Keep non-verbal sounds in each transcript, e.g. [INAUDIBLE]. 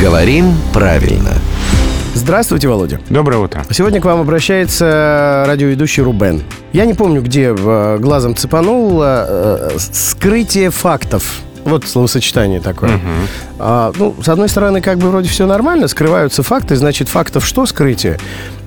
Говорим правильно. Здравствуйте, Володя. Доброе утро. Сегодня к вам обращается радиоведущий Рубен. Я не помню, где э, глазом цепанул э, э, скрытие фактов. Вот словосочетание такое. А, ну, с одной стороны, как бы вроде все нормально, скрываются факты, значит, фактов что скрытие?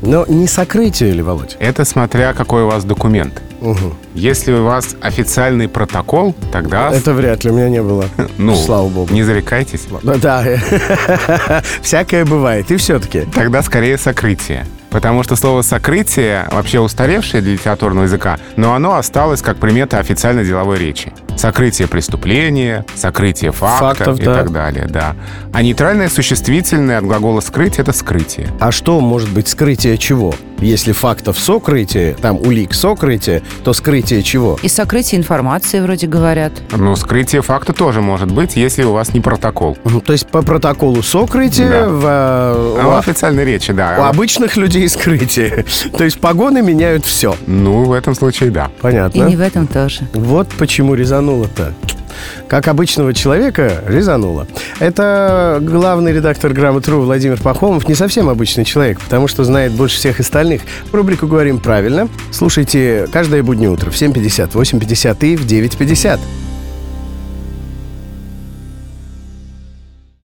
Но не сокрытие ли, Володь? Это смотря какой у вас документ. Угу. Если у вас официальный протокол, тогда... Это вряд ли, у меня не было. [LAUGHS] ну, слава богу. Не зарекайтесь. Ну, Да, [LAUGHS] всякое бывает. И все-таки. Тогда скорее сокрытие. Потому что слово «сокрытие» вообще устаревшее для литературного языка, но оно осталось как примета официальной деловой речи. Сокрытие преступления, сокрытие факта Фактов, и да. так далее, да. А нейтральное существительное от глагола «скрыть» — это скрытие. А что может быть скрытие чего? Если фактов сокрытие, там улик сокрытие, то скрытие чего? И сокрытие информации вроде говорят. Ну, скрытие факта тоже может быть, если у вас не протокол. Мгм, То есть по протоколу сокрытие, Да. в, э, в официальной речи, у да. обычных людей скрытие. [LAUGHS] То есть погоны меняют все. Ну, в этом случае, да. И Понятно. не в этом тоже. Вот почему резануло-то. Как обычного человека резануло. Это главный редактор «Грамотру» Владимир Пахомов. Не совсем обычный человек, потому что знает больше всех остальных. Рубрику «Говорим правильно». Слушайте каждое буднее утро в 7.50, 8.50 и в 9.50.